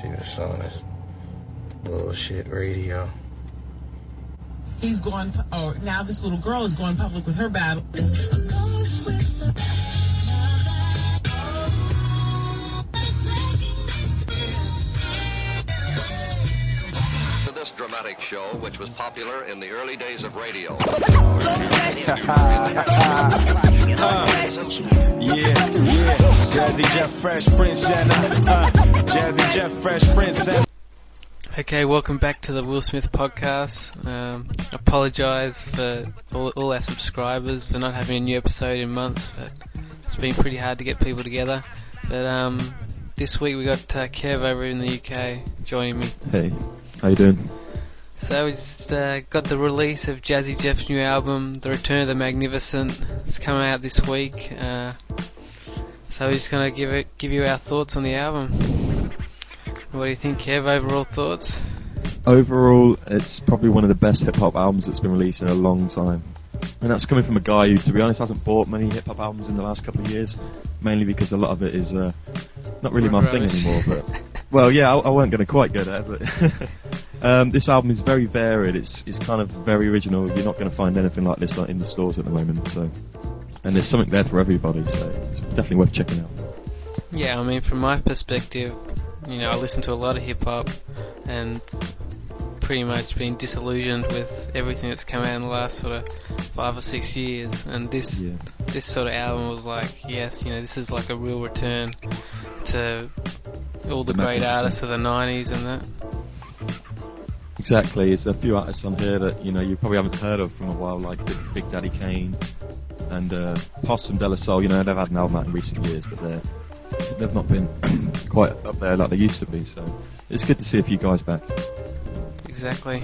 She was on this bullshit radio. He's going, or now this little girl is going public with her battle. to this dramatic show, which was popular in the early days of radio. Yeah, yeah. Jazzy Jeff Fresh Prince Jenna. Uh, Jazzy Jeff Fresh Prince Okay, welcome back to the Will Smith podcast. Um, apologise for all, all our subscribers for not having a new episode in months, but it's been pretty hard to get people together. But um, this week we got uh, Kev over in the UK joining me. Hey, how you doing? So we just uh, got the release of Jazzy Jeff's new album, The Return of the Magnificent. It's coming out this week. Uh, so we're just gonna give it, give you our thoughts on the album. What do you think, Kev? Overall thoughts? Overall, it's probably one of the best hip hop albums that's been released in a long time. And that's coming from a guy who, to be honest, hasn't bought many hip hop albums in the last couple of years, mainly because a lot of it is uh, not really my thing anymore. But well, yeah, I, I weren't going to quite go there, but um, this album is very varied. It's it's kind of very original. You're not going to find anything like this in the stores at the moment. So, and there's something there for everybody. So it's definitely worth checking out. Yeah, I mean, from my perspective, you know, I listen to a lot of hip hop and pretty much been disillusioned with everything that's come out in the last sort of five or six years. And this Yeah. this sort of album was like, yes, you know, this is like a real return to all the great artists of the '90s and that. Exactly. There's a few artists on here that you know you probably haven't heard of from a while, like Big, Big Daddy Kane and uh, Possum De La Soul. You know they've had an album out in recent years, but they're they've not been quite up there like they used to be. So it's good to see a few guys back. Exactly.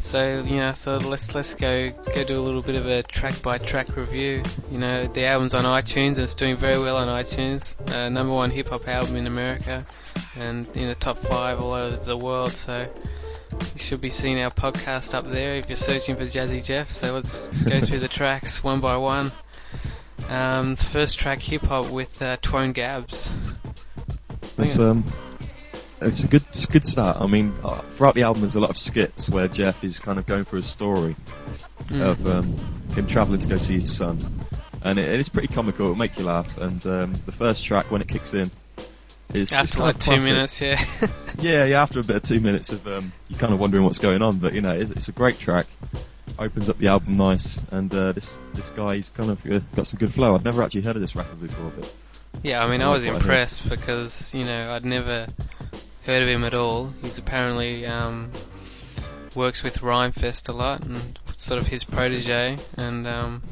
So you know, I thought let's let's go go do a little bit of a track by track review. You know, the album's on iTunes and it's doing very well on iTunes. Uh, number one hip hop album in America, and in the top five all over the world. So you should be seeing our podcast up there if you're searching for Jazzy Jeff. So let's go through the tracks one by one. Um, first track, hip hop with uh, Twone Gabz. It's um, it's a good it's a good start. I mean, uh, throughout the album there's a lot of skits where Jeff is kind of going through a story Mm. of um, him travelling to go see his son, and it, it's pretty comical. It'll make you laugh. And um, the first track when it kicks in. Is, it's After kind like two minutes, yeah. Yeah, yeah. After a bit of two minutes of um, you're kind of wondering what's going on, but you know, it's, it's a great track. Opens up the album nice, and uh, this this guy he's kind of uh, got some good flow. I've never actually heard of this rapper before, but Yeah, I mean, I was what I impressed because you know I'd never heard of him at all. He's apparently um, works with Rhymefest a lot and sort of his protege, and um,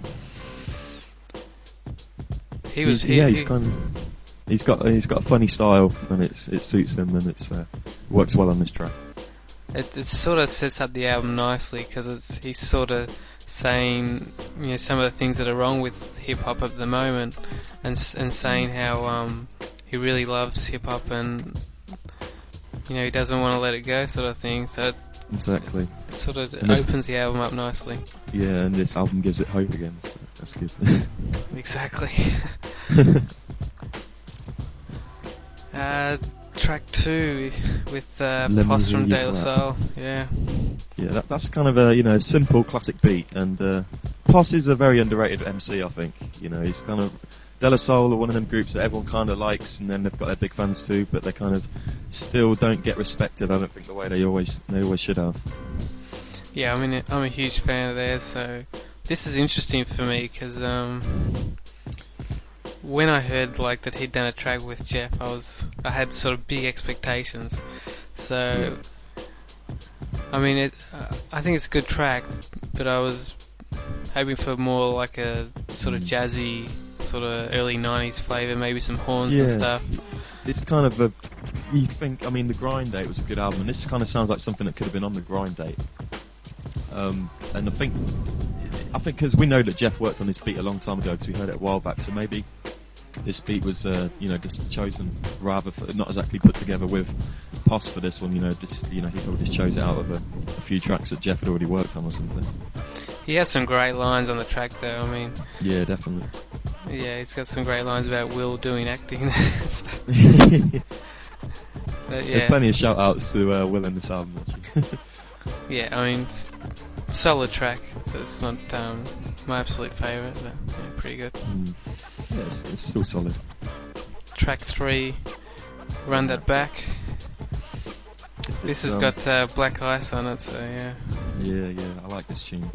he was he's, he, yeah, he's he- kind of he's got he's got a funny style, and it's it suits him, and it's uh, works well on this track. It, it sort of sets up the album nicely because it's he's sort of saying you know some of the things that are wrong with hip hop at the moment, and and saying how um, he really loves hip hop and you know he doesn't want to let it go, sort of thing. So it Exactly. It sort of And opens the album up nicely. Yeah, and this album gives it hope again. So that's good. Exactly. uh, track two with uh, me from La. Soul. Yeah. Yeah, that, that's kind of a you know simple classic beat, and uh, Poss is a very underrated MC. I think you know he's kind of De La Soul are one of them groups that everyone kind of likes, and then they've got their big fans too, but they kind of still don't get respected. I don't think the way they always they always should have. Yeah, I mean, I'm a huge fan of theirs, so this is interesting for me because um, when I heard like that he'd done a track with Jeff, I was I had sort of big expectations. So, I mean, it uh, I think it's a good track, but I was hoping for more like a sort of jazzy, sort of early '90s flavor, maybe some horns and Yeah. stuff. It's kind of a you think I mean the Grind Date was a good album, and this kind of sounds like something that could have been on the Grind Date. Um, and I think I think because we know that Jeff worked on this beat a long time ago, because we heard it a while back, so maybe this beat was uh, you know just chosen rather for, not exactly put together with Poss for this one. You know, just you know he probably just chose it out of a, a few tracks that Jeff had already worked on or something. He has some great lines on the track, though. I mean, Yeah, definitely. yeah, he's got some great lines about Will doing acting. But There's plenty of shout outs to uh, Will in this album. Actually. yeah. I mean, solid track. It's not um, my absolute favourite, but yeah, pretty good. Mm. Yeah, it's, it's still solid. Track three, run that back. This has Um, got uh, black ice on it, so yeah. Yeah, yeah, I like this tune.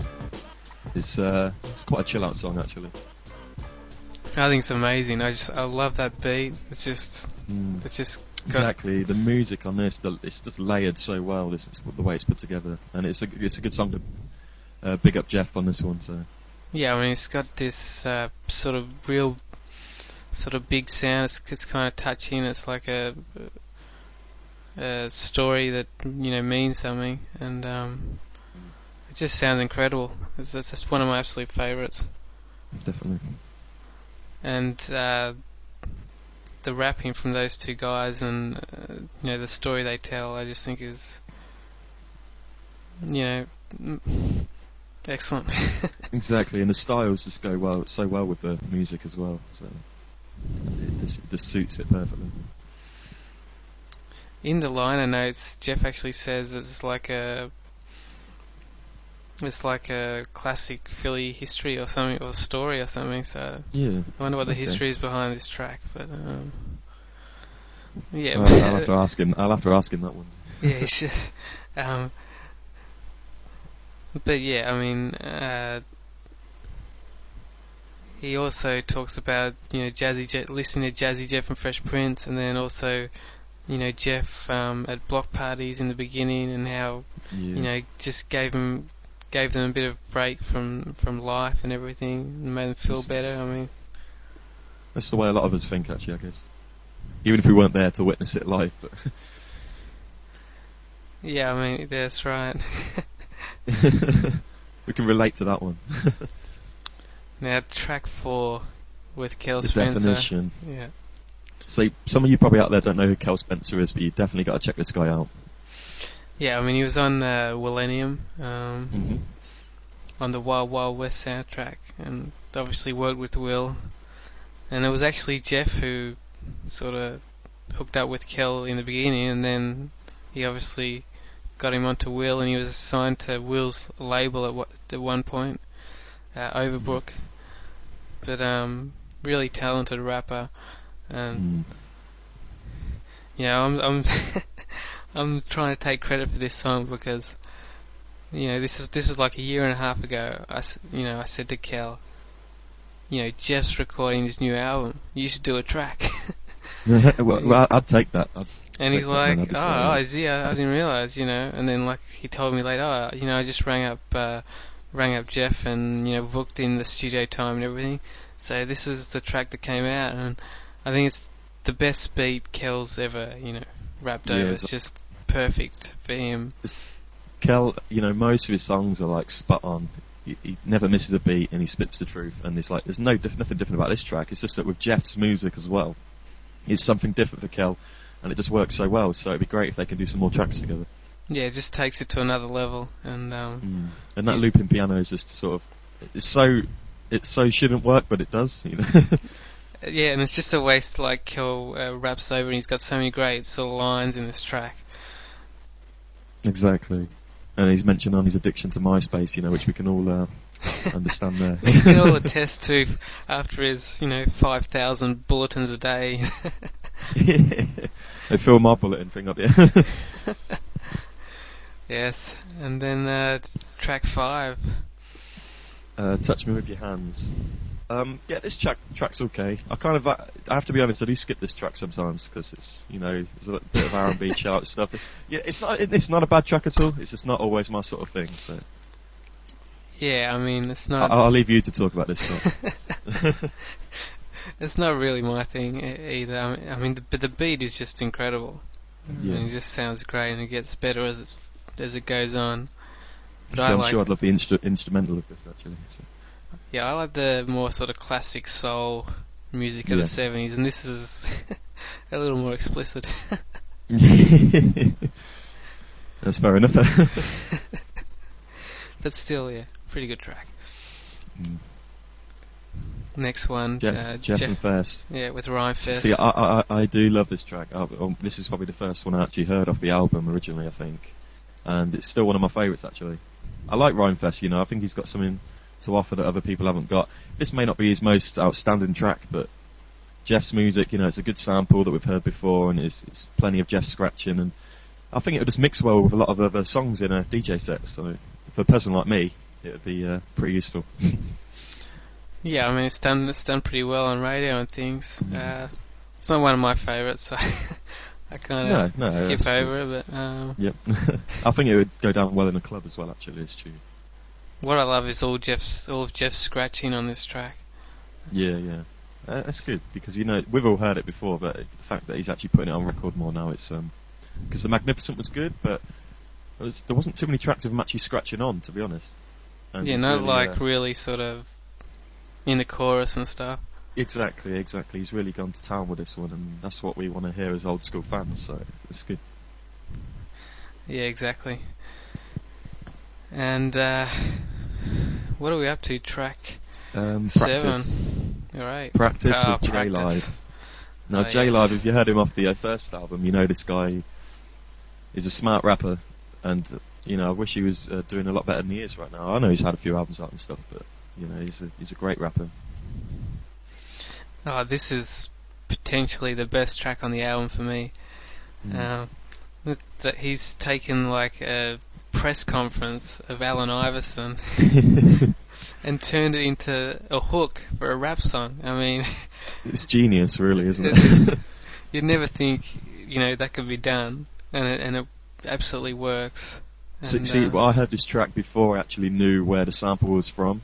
It's uh, it's quite a chill out song actually. I think it's amazing. I just I love that beat. It's just Mm. it's just Exactly, the music on this, the, it's just layered so well. This is the way it's put together, and it's a it's a good song to uh, big up Jeff on this one. So Yeah, I mean it's got this uh, sort of real sort of big sound. It's, it's kind of touching. It's like a, a story that you know means something, and um, it just sounds incredible. It's, it's just one of my absolute favourites. definitely, and uh, the rapping from those two guys and uh, you know the story they tell, I just think is you know mm, excellent. exactly, and the styles just go well so well with the music as well. So it just, just suits it perfectly. In the liner notes, Jeff actually says it's like a it's like a classic Philly history or something or story or something. So Yeah, I wonder what the Okay. history is behind this track. But um, yeah, I'll, I'll have to ask him. I'll have to ask him that one. yeah, should. Um, but yeah, I mean, uh, he also talks about you know Jazzy Jeff, listening to Jazzy Jeff and Fresh Prince, and then also you know Jeff um, at block parties in the beginning, and how Yeah. you know just gave him gave them a bit of break from from life and everything, and made them feel better. I mean, That's the way a lot of us think, actually. I guess, even if we weren't there to witness it live. But yeah, I mean that's right. we can relate to that one. Now track four with Kel the Spencer. definition. Yeah. So some of you probably out there don't know who Kel Spencer is, but you definitely got to check this guy out. Yeah, I mean he was on uh, Willennium, um, Mm-hmm. on the Wild Wild West soundtrack, and obviously worked with Will. And it was actually Jeff who sort of hooked up with Kel in the beginning, and then he obviously got him onto Will, and he was assigned to Will's label at, what, at one point, uh, Overbrook. But um, really talented rapper, and Mm. you know, I'm I'm I'm trying to take credit for this song because you know this was this was like a year and a half ago. I you know I said to Kel, you know Jeff's recording his new album. You should do a track. well, well, I'd take that. I'd and he's take that, man, like, oh, oh, is he? I, I didn't realize, you know. And then like he told me later, oh, you know, I just rang up uh, rang up Jeff and you know booked in the studio time and everything. So this is the track that came out, and I think it's the best beat Kel's ever you know rapped Yeah, over. it's- It's just perfect for him. Kel, you know, most of his songs are like spot on. He, he never misses a beat and he spits the truth. And it's like there's no diff- nothing different about this track. It's just that with Jeff's music as well, it's something different for Kel, and it just works so well. So it'd be great if they can do some more tracks together. Yeah, it just takes it to another level, and um, And that looping piano is just sort of it's so it so shouldn't work, but it does. You know. yeah, and it's just a waste. Like Kel uh, raps over, and he's got so many great sort of lines in this track. exactly. And he's mentioned on his addiction to MySpace, you know, which we can all uh, understand there. we can all attest to after his, you know, five thousand bulletins a day. yeah. they fill my bulletin thing up, yeah. Yes, and then uh, track five. uh, touch me with your hands. Um, yeah, this track track's okay. I kind of, I have to be honest, I do skip this track sometimes because it's, you know, there's a bit of R&B chart stuff. Yeah, it's not, it's not a bad track at all. It's just not always my sort of thing. So Yeah, I mean it's I- not. I'll leave you to talk about this track. it's not really my thing either. I mean, I mean the, the beat is just incredible. Yeah. And it just sounds great, and it gets better as it's, as it goes on. But I I'm like sure I'd love the instru- instrumental of this actually. So. Yeah, I like the more sort of classic soul music of Yeah. the seventies, and this is a little more explicit. That's fair enough. but still, yeah, pretty good track. Mm. Next one, Jeff, uh, Jeff and Fest. yeah, with Rhymefest. See, I, I, I do love this track. I, um, this is probably the first one I actually heard off the album originally, I think, and it's still one of my favourites actually. I like Rhymefest, you know. I think he's got something to offer that other people haven't got. This may not be his most outstanding track, but Jeff's music, you know, it's a good sample that we've heard before, and it's, it's plenty of Jeff scratching, and I think it would just mix well with a lot of other songs in a DJ set. So, for a person like me, it would be uh, pretty useful. Yeah, I mean it's done it's done pretty well on radio and things. Mm-hmm. Uh, it's not one of my favourites, so I kind of No, no, skip over it. But um, yep, I think it would go down well in a club as well. Actually, it's true. what I love is all Jeff's all of Jeff's scratching on this track. Yeah, yeah. Uh, that's good because you know we've all heard it before, but the fact that he's actually putting it on record more now, it's um because the Magnificent was good, but there, was, there wasn't too many tracks of him actually scratching on, to be honest. And yeah, not really, like uh, really sort of in the chorus and stuff. Exactly, exactly. He's really gone to town with this one, and that's what we want to hear as old school fans. So it's good. Yeah, exactly. And uh, what are we up to? Track Um, seven. All right. practice Ah, with J. Live. Now Oh, J yes. Live, if you heard him off the uh, first album, you know this guy is a smart rapper, and you know I wish he was uh, doing a lot better than he is right now. I know he's had a few albums out and stuff, but you know he's a he's a great rapper. Oh, this is potentially the best track on the album for me. Mm. Um, that he's taken like a press conference of Allen Iverson and turned it into a hook for a rap song. I mean, it's genius, really, isn't it? you'd never think, you know, that could be done, and it, and it absolutely works. see, And, see uh, well, I heard this track before I actually knew where the sample was from,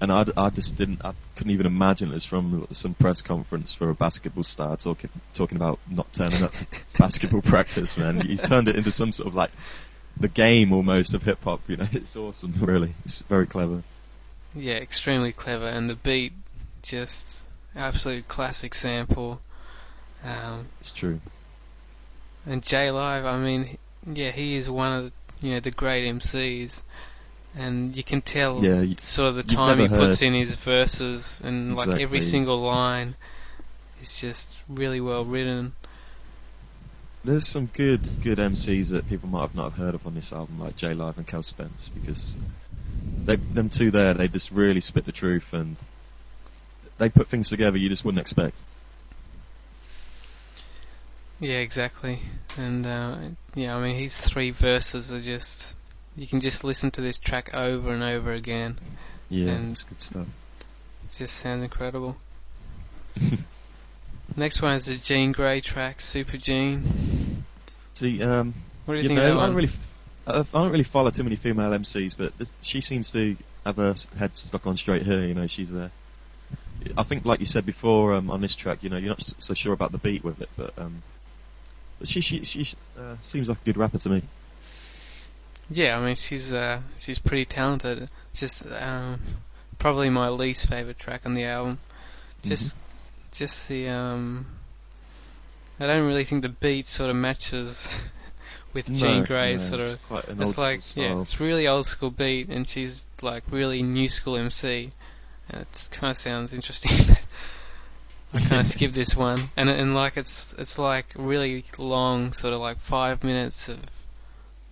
and I, I just didn't, I couldn't even imagine it was from some press conference for a basketball star talking talking about not turning up basketball practice. Man, he's turned it into some sort of like the game almost of hip hop. You know, it's awesome, really. It's very clever. yeah, extremely clever, and the beat just absolute classic sample. Um, It's true. And J Live, I mean, yeah, he is one of the, you know the great MCs, and you can tell Yeah, y- sort of the time he puts heard- in his verses, and like every single line is just really well written. There's some good good MCs that people might have not heard of on this album, like J Live and Cal Spence, because they them two there, they just really spit the truth and they put things together you just wouldn't expect. Yeah, exactly. And uh, yeah, I mean, his three verses are just you can just listen to this track over and over again. Yeah, And- it's good stuff. It just sounds incredible. Next one is a Jean Grae track, Super Jean. See, um, What do you, you think know, of that I don't really, f- I don't really follow too many female MCs, but this, she seems to have her head stuck on straight here. You know, she's there. I think, like you said before um, on this track, you know, you're not so sure about the beat with it, but um, but she she she uh, seems like a good rapper to me. Yeah, I mean she's uh, she's pretty talented. Just um, probably my least favorite track on the album. Just just the um, I don't really think the beat sort of matches with Jean No, Grae's no, sort it's of. quite an It's old like school yeah, it's really old school beat, and she's like really new school MC, and it kind of sounds interesting. But I kind of skip this one, and and like it's it's like really long, sort of like five minutes of,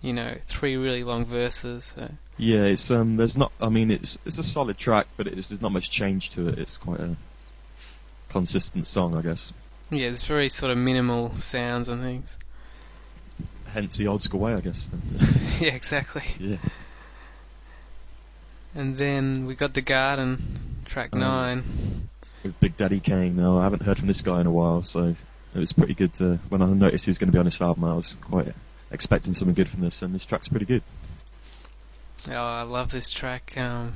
you know, three really long verses. So. Yeah, it's um, there's not. I mean, it's it's a solid track, but it's, there's not much change to it. It's quite a consistent song, I guess. Yeah, it's very sort of minimal sounds and things. Hence the old school way, I guess. yeah, exactly. yeah. And then we got the Garden, track Um, nine. With Big Daddy Kane. Now I haven't heard from this guy in a while, so it was pretty good. To, when I noticed he was going to be on this album, I was quite expecting something good from this, and this track's pretty good. Oh, I love this track. Um,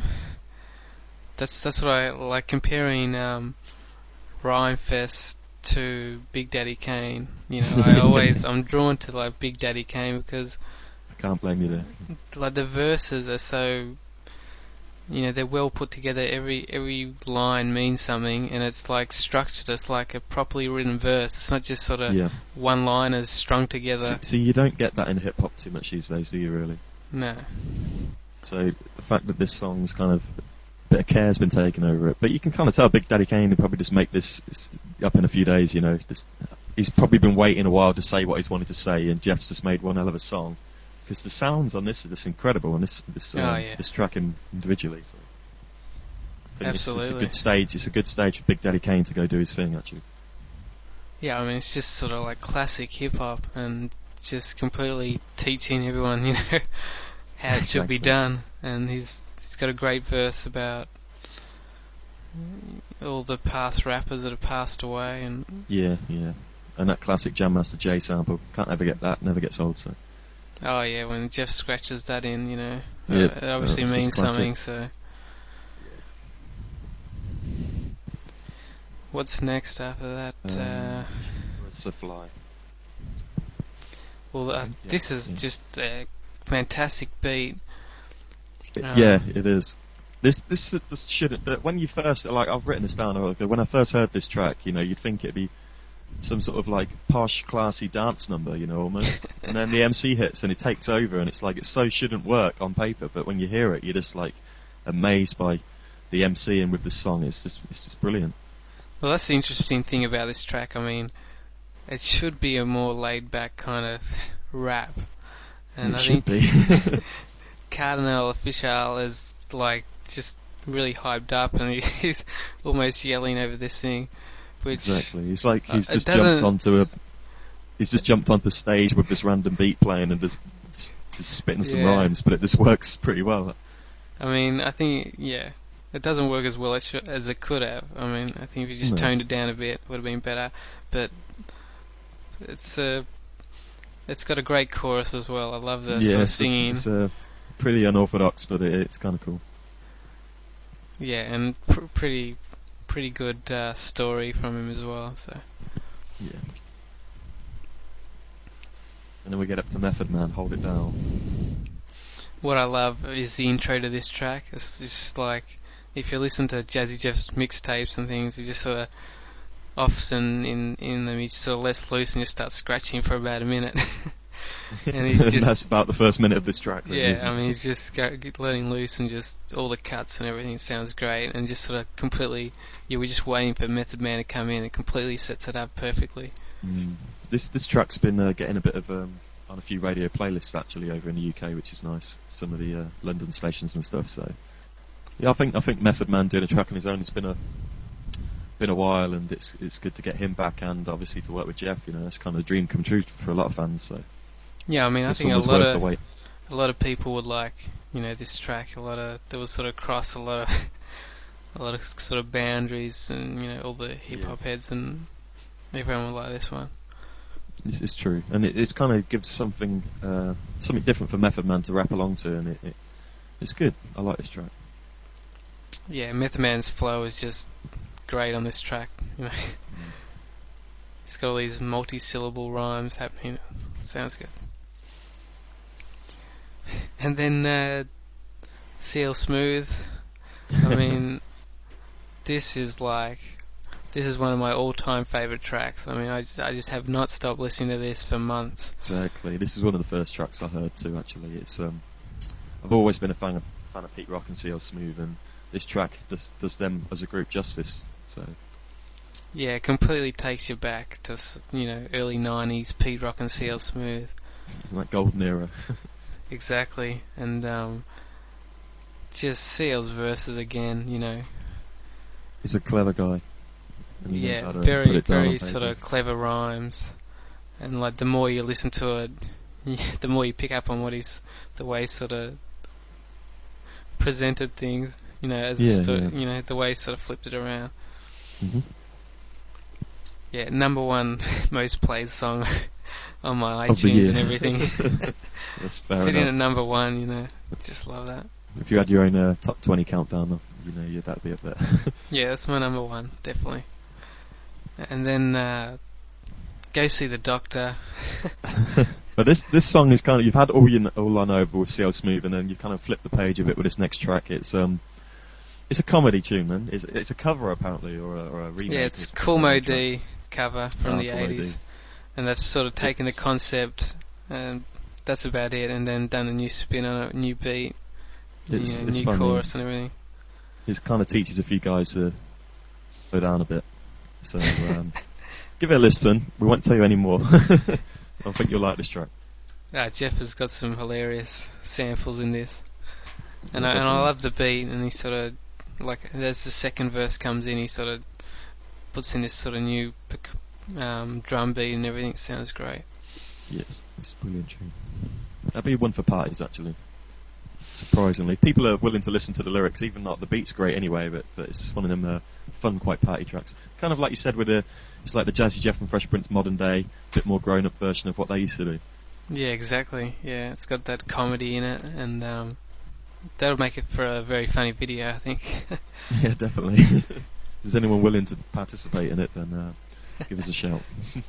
that's that's what I like comparing um, Rhymefest to Big Daddy Kane. You know, I always I'm drawn to like Big Daddy Kane because I can't blame you there. like the verses are so you know they're well put together every every line means something and it's like structured it's like a properly written verse it's not just sort of Yeah. one liners strung together see, you don't get that in hip hop too much these days, do you? Really? no So the fact that this song's kind of bit of care's been taken over it. But you can kind of tell Big Daddy Kane would probably just make this, this up in a few days. You know, just, he's probably been waiting a while to say what he's wanted to say, and Jeff's just made one hell of a song. Because the sounds on this are just incredible, and this this Oh, uh, yeah. this track in, individually. So. Think It's, it's a good stage. It's a good stage for Big Daddy Kane to go do his thing. Actually, Yeah, I mean it's just sort of like classic hip hop and just completely teaching everyone, you know, how it should be done. And he's he's got a great verse about all the past rappers that have passed away and yeah, yeah. And that classic Jam Master Jay sample can't ever get that. Never gets old. So oh yeah, when Jeff scratches that in, you know, uh, Yeah, it obviously that's means something. So. What's next after that? Um, uh, Birds of Fly. well, uh, yeah, this is yeah. just a fantastic beat. Um, yeah, it is. This this this shouldn't. But when you first like, I've written this down. When I first heard this track, you know, you'd think it'd be some sort of like posh, classy dance number, you know, almost. and then the MC hits and it takes over, and it's like it so shouldn't work on paper. But when you hear it, you're just like amazed by the MC and with the song. It's just it's just brilliant. Well, that's the interesting thing about this track. I mean, it should be a more laid back kind of rap. And it I should think be. Cardinal Official is like just really hyped up and he's almost yelling over this thing. Which Exactly. It's like Uh, he's it just jumped onto a. He's just jumped onto stage with this random beat playing and just, just, just spitting some Yeah. rhymes, but it just works pretty well. I mean, I think yeah, it doesn't work as well as, sh- as it could have. I mean, I think if you just No. toned it down a bit, it would have been better. But it's uh, it's got a great chorus as well. I love the yeah, sort of it's, singing. it's uh, pretty unorthodox, but it, it's kind of cool. Yeah, and pr- pretty pretty good uh, story from him as well. So Yeah. And then we get up to Method Man, hold it down. what I love is the intro to this track. It's just like if you listen to Jazzy Jeff's mixtapes and things, he just sort of often in in them he just sort of lets loose and just starts scratching for about a minute. And he just- that's about the first minute of this track. yeah, I mean he's just letting loose and just all the cuts and everything sounds great and just sort of completely. Yeah, we're just waiting for Method Man to come in. and completely sets it up perfectly. Mm. This this track's been uh, getting a bit of um, on a few radio playlists actually over in the UK, which is nice. Some of the uh, London stations and stuff. So yeah, I think I think Method Man doing a track on his own. It's been a been a while, and it's it's good to get him back, and obviously to work with Jeff. You know, it's kind of a dream come true for a lot of fans. So Yeah, I mean I think a lot of a lot of people would like, you know, this track. A lot of there was sort of cross a lot of a lot of sort of boundaries, and you know, all the hip hop heads and everyone would like this one. It's, it's true, and it it's kind of gives something uh, something different for Method Man to rap along to, and it, it it's good. I like this track. Yeah, Method Man's flow is just great on this track. You know, he's got all these multi-syllable rhymes happening. It sounds good. And then uh, CL Smooth. I mean, this is like this is one of my all-time favorite tracks. I mean, I just, I just have not stopped listening to this for months. Exactly. This is one of the first tracks I heard too. Actually, it's um, I've always been a fan of fan of Pete Rock and CL Smooth, and this track does does them as a group justice. So Yeah, it completely takes you back to you know early '90s Pete Rock and CL Smooth. it's that golden era. Exactly, and um, just CL's verses again. You know, He's a clever guy. and he knows yeah, how to put very it down on very sort of clever rhymes, and like the more you listen to it, the more you pick up on what he's the way he sort of presented things. You know, as Yeah, yeah. you know the way he sort of flipped it around. Mhm. Yeah, number one most played song on my iTunes and everything. That's fair Sitting at number one, you know, just love that. If you had your own uh, top 20 countdown, you know, yeah, that'd be up there. Yeah, that's my number one, definitely. And then uh, go see the doctor. but this this song is kind of you've had all you all I know with CL Smooth, and then you kind of flip the page a bit with this next track. It's um, it's a comedy tune, man. It's it's a cover apparently, or a, or a remake. yeah, it's of Kool Moe Dee cover from Ah, the Kool Moe Dee. 80s. And they've sort of taken the concept, and that's about it, and then done a new spin on it, new beat, It's- you know, it's new funny. chorus and everything. it kind of teaches a few guys to slow down a bit. So um, give it a listen. We won't tell you any more. I think you'll like this track. Ah, Jeff has got some hilarious samples in this, and I, and I love the beat. And he sort of like as the second verse comes in, he sort of puts in this sort of new um, drum beat and everything. Sounds great. Yes, it's a brilliant tune. That'd be one for parties, actually. Surprisingly, people are willing to listen to the lyrics, even though the beat's great anyway. But, but it's just one of them uh, fun, quite party tracks. Kind of like you said with the, it's like the Jazzy Jeff and Fresh Prince modern day, a bit more grown-up version of what they used to do. Yeah, exactly. Yeah, it's got that comedy in it, and um, that'll make it for a very funny video, I think. yeah, definitely. is anyone willing to participate in it, then uh, give us a shout.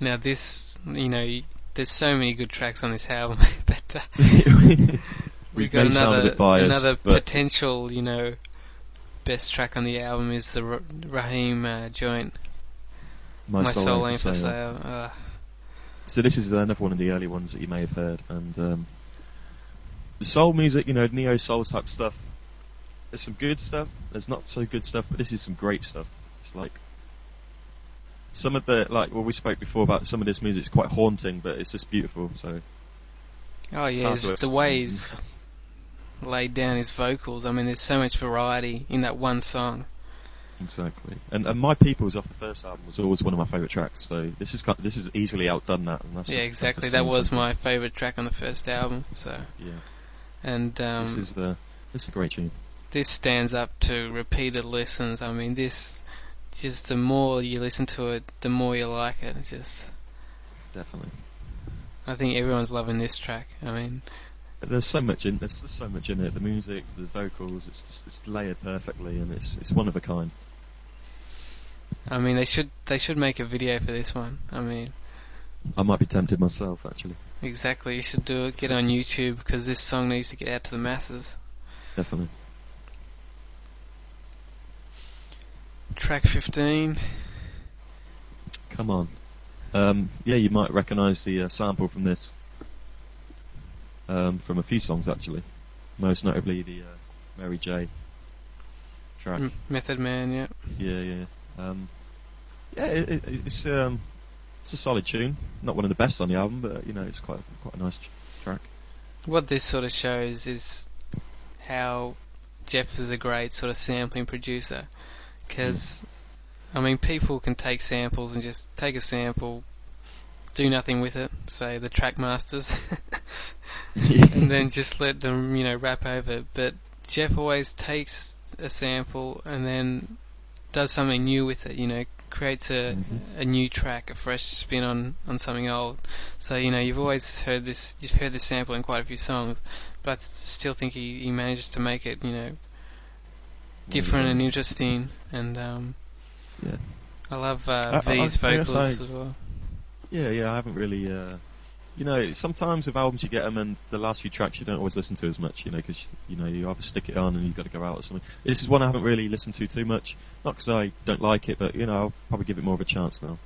now this, you know, there's so many good tracks on this album, but uh, we we've got may sound a another biased, another potential, you know, best track on the album is the R- Raheem uh, joint. my, soul, ain't for sale. sale. Uh, So this is another one of the early ones that you may have heard, and um, the soul music, you know, neo soul type stuff. There's some good stuff. There's not so good stuff, but this is some great stuff. It's like some of the like well we spoke before about some of this music is quite haunting, but it's just beautiful. So oh yeah, it's the explain. way he's laid down his vocals. I mean, there's so much variety in that one song. exactly, and and my people's off the first album was always one of my favourite tracks. So this is kind this is easily outdone that. Yeah, just- exactly. That was something. my favourite track on the first album. So, yeah. and um, this is the this is a great tune. This stands up to repeated listens. I mean, this just the more you listen to it, the more you like it. It's just, Definitely. I think everyone's loving this track. I mean, There's so much in there's just so much in it. The music, the vocals, it's just, it's layered perfectly, and it's it's one of a kind. I mean, they should they should make a video for this one. I mean, I might be tempted myself, actually. exactly. You should do it. Get it on YouTube because this song needs to get out to the masses. Definitely. Track 15. Come on. Um, yeah, you might recognise the uh, sample from this. Um, from a few songs, actually. Most notably the uh, Mary J. track. M- Method Man, yeah. Yeah, yeah. Um, yeah, it, it, it's um, it's a solid tune. Not one of the best on the album, but you know, it's quite quite a nice tr- track. What this sort of shows is how Jeff is a great sort of sampling producer. Because, I mean, people can take samples and just take a sample, do nothing with it, say the track masters, and then just let them, you know, rap over it. But Jeff always takes a sample and then does something new with it, you know, creates a, Mhm. a new track, a fresh spin on, on something old. So, you know, you've always heard this, you've heard this sample in quite a few songs, but I still think he, he managed to make it, you know, different and interesting. And, um, Yeah. I love I- uh, I- V's I guess vocals I- as well. Yeah, yeah, I haven't really. Uh, you know, sometimes with albums you get them, and the last few tracks you don't always listen to as much. You know, because you know you either stick it on and you've got to go out or something. This is one I haven't really listened to too much. Not because I don't like it, but you know, I'll probably give it more of a chance now.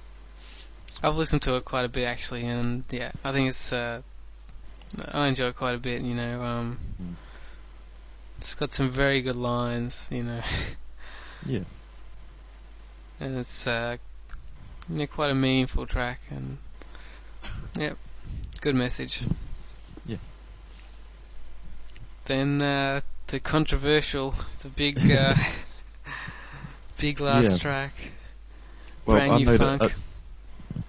I've listened to it quite a bit actually, and yeah, I think it's. Uh, I enjoy it quite a bit. You know, um, Mm. It's got some very good lines. You know, Yeah, and it's uh, you know, quite a meaningful track, and yep, good message. Yeah. Then uh, the controversial, the big, uh, big last Yeah. track, well, brand I new know funk. that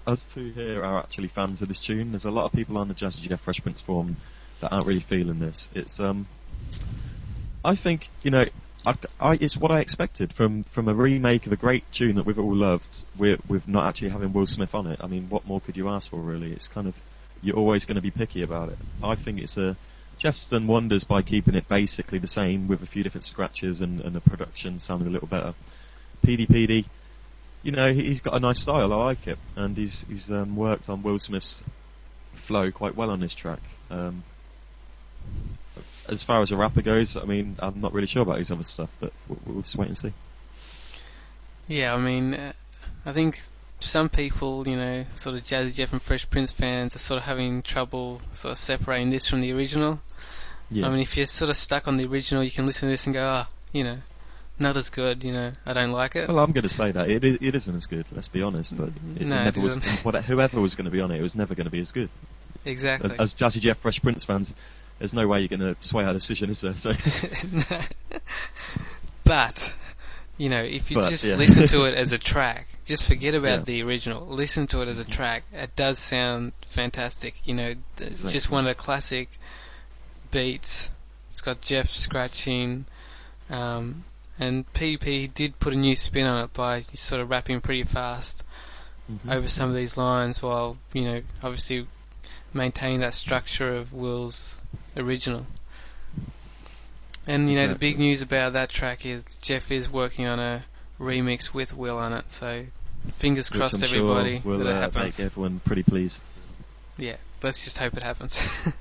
uh, us two here are actually fans of this tune. There's a lot of people on the Jazzy Jeff Fresh Prince forum that aren't really feeling this. It's um, I think you know, I, I, it's what I expected from from a remake of a great tune that we've all loved. With with not actually having Will Smith on it. I mean, what more could you ask for? Really, it's kind of you're always going to be picky about it. I think it's a Jeff's done wonders by keeping it basically the same with a few different scratches and, and the production sounding a little better. Peedi Peedi, you know, he- he's got a nice style. I like it, and he's he's um, worked on Will Smith's flow quite well on this track. Um, as far as a rapper goes, I mean, I'm not really sure about his other stuff, but we'll, we'll just wait and see. Yeah, I mean, uh, I think some people, you know, sort of Jazzy Jeff and Fresh Prince fans are sort of having trouble sort of separating this from the original. Yeah. I mean, if you're sort of stuck on the original, you can listen to this and go, ah, you know, not as good. You know, I don't like it. well, I'm going to say that it, it isn't as good. Let's be honest, but it No, it never was. isn't. Whoever was going to be on it, it was never going to be as good. exactly. As, as Jazzy Jeff Fresh Prince fans, there's no way you're going to sway our decision, is there? So but you know, if you But, just yeah. listen to it as a track, just forget about Yeah. the original. Listen to it as a track. It does sound fantastic. You know, it's just one of the classic beats. It's got Jeff scratching, um, and PDP did put a new spin on it by sort of rapping pretty fast Mhm. over some of these lines, while you know, obviously maintaining that structure of Will's original. And you know, the big news about that track is Jeff is working on a remix with Will on it. So fingers Which crossed, I'm everybody, sure will that it uh, happens. make everyone pretty pleased. Yeah, let's just hope it happens.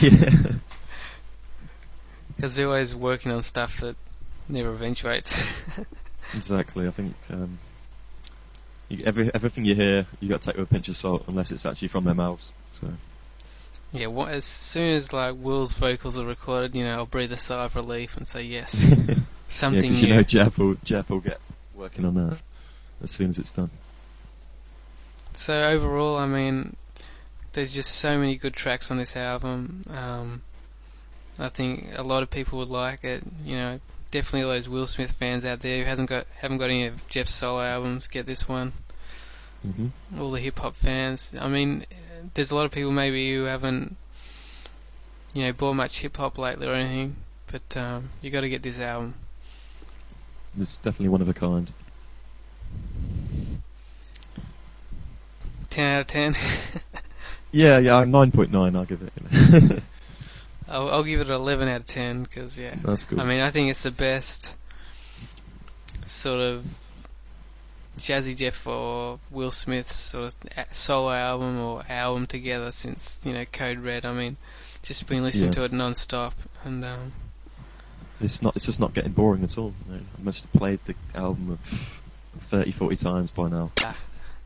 yeah. Because they're always working on stuff that never eventuates. Exactly. I think um, you, every everything you hear, you got to take with a pinch of salt, unless it's actually from their mouths. So yeah, what, as soon as like Will's vocals are recorded, you know, I'll breathe a sigh of relief and say yes, yeah, something because new. you know Jeff will Jeff will get working on that as soon as it's done. So overall, I mean, there's just so many good tracks on this album. Um, I think a lot of people would like it. You know, definitely all those Will Smith fans out there who hasn't got haven't got any of Jeff's solo albums get this one. hmm All the hip hop fans. I mean, there's a lot of people maybe who haven't, you know, bought much hip hop lately or anything. But um, you got to get this album. It's definitely one of a kind. Ten out of ten. Yeah, yeah, nine point nine. I'll give it. You know. I'll, I'll give it an eleven out of ten because yeah. That's good. I mean, I think it's the best sort of Jazzy Jeff or Will Smith's sort of solo album or album together since you know Code Red. I mean, just been listening Yeah. to it non-stop, and um, it's not. It's just not getting boring at all. You know, I must have played the album of 30, 40 times by now.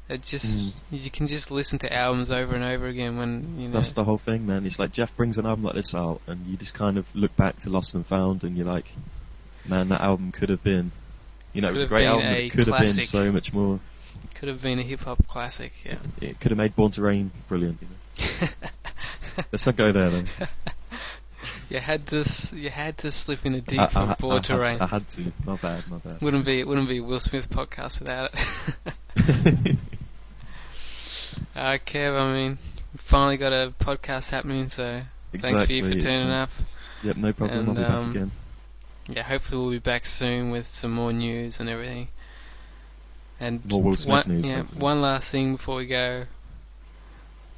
it just you can just listen to albums over and over again when you know. Mm. That's the whole thing, man. It's like Jeff brings an album like this out, and you just kind of look back to Lost and Found, and you're like, man, that album could have been. You know, it was a great album. a It could have been so much more. Could have been a hip hop classic, yeah. It could have made Born to Reign brilliant. You know? Let's not go there, though. you had to you had to slip in a deep I, I, I, Born to had, Reign. I had to. My bad. My bad. Wouldn't be it wouldn't be a Will Smith podcast without it. Uh, Kev, I mean, finally got a podcast happening, so thanks for you for turning so- up. Yep, no problem. I'll be um, back again. Yeah, hopefully we'll be back soon with some more news and everything. And More Will Smith one, news, yeah, hopefully. one last thing before we go.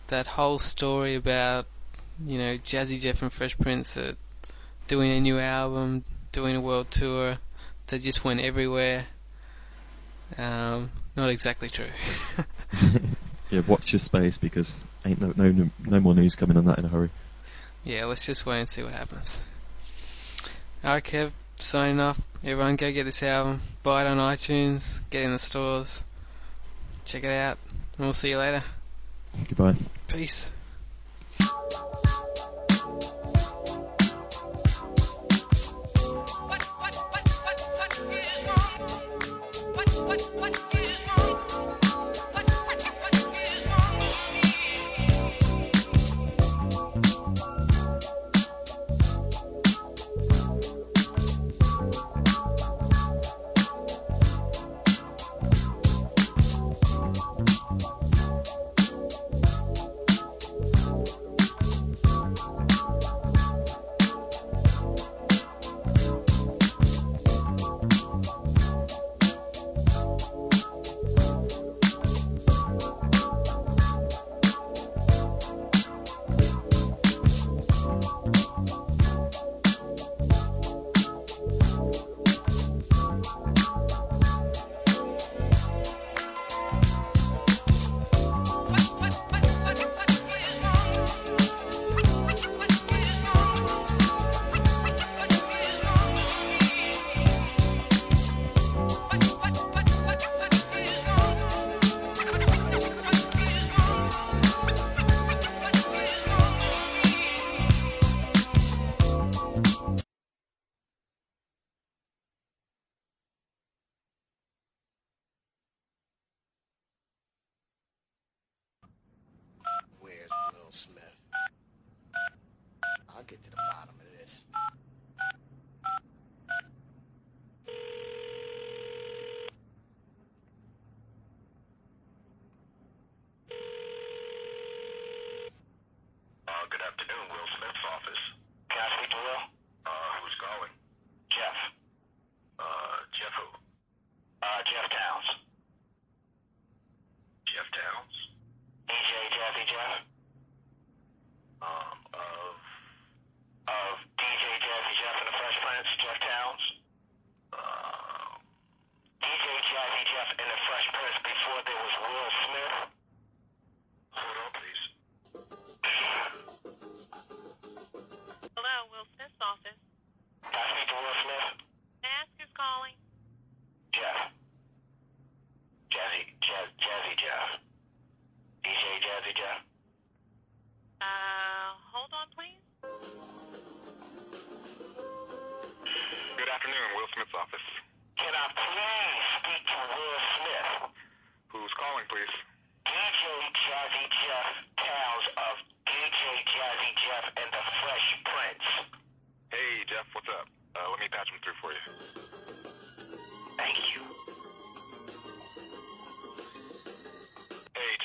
That whole story about, you know, Jazzy Jeff and Fresh Prince are doing a new album, doing a world tour, They just went everywhere. Um, not exactly true. yeah, watch your space because ain't no no no more news coming on that in a hurry. Yeah, let's just wait and see what happens. Alright, Kev, signing off. Everyone go get this album. Buy it on iTunes. Get it in the stores. Check it out. And we'll see you later. Goodbye. Peace.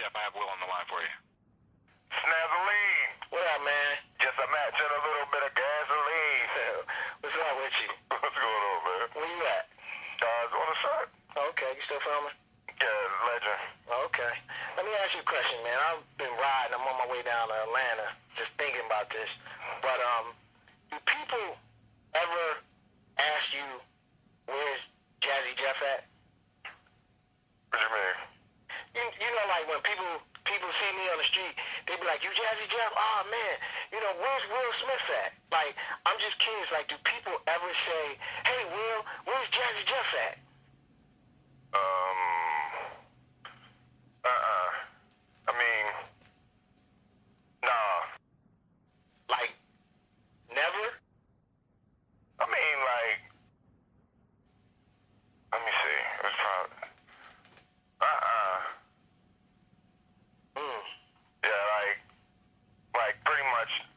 Jeff, I have Will on the line for you. Snazzling. What up, man? Just a match and a little bit of gasoline. What's up with you? What's going on, man? Where you at? Uh, on the shot. Okay, you still filming? Yeah, legend. Okay. Let me ask you a question, man. I've been riding. I'm on my way down to Atlanta, just thinking about this. But um, do people ever like, you Jazzy Jeff? Oh, man, you know, where's Will Smith at? Like, I'm just curious, like, do people ever say, hey, Will, where's Jazzy Jeff at? much.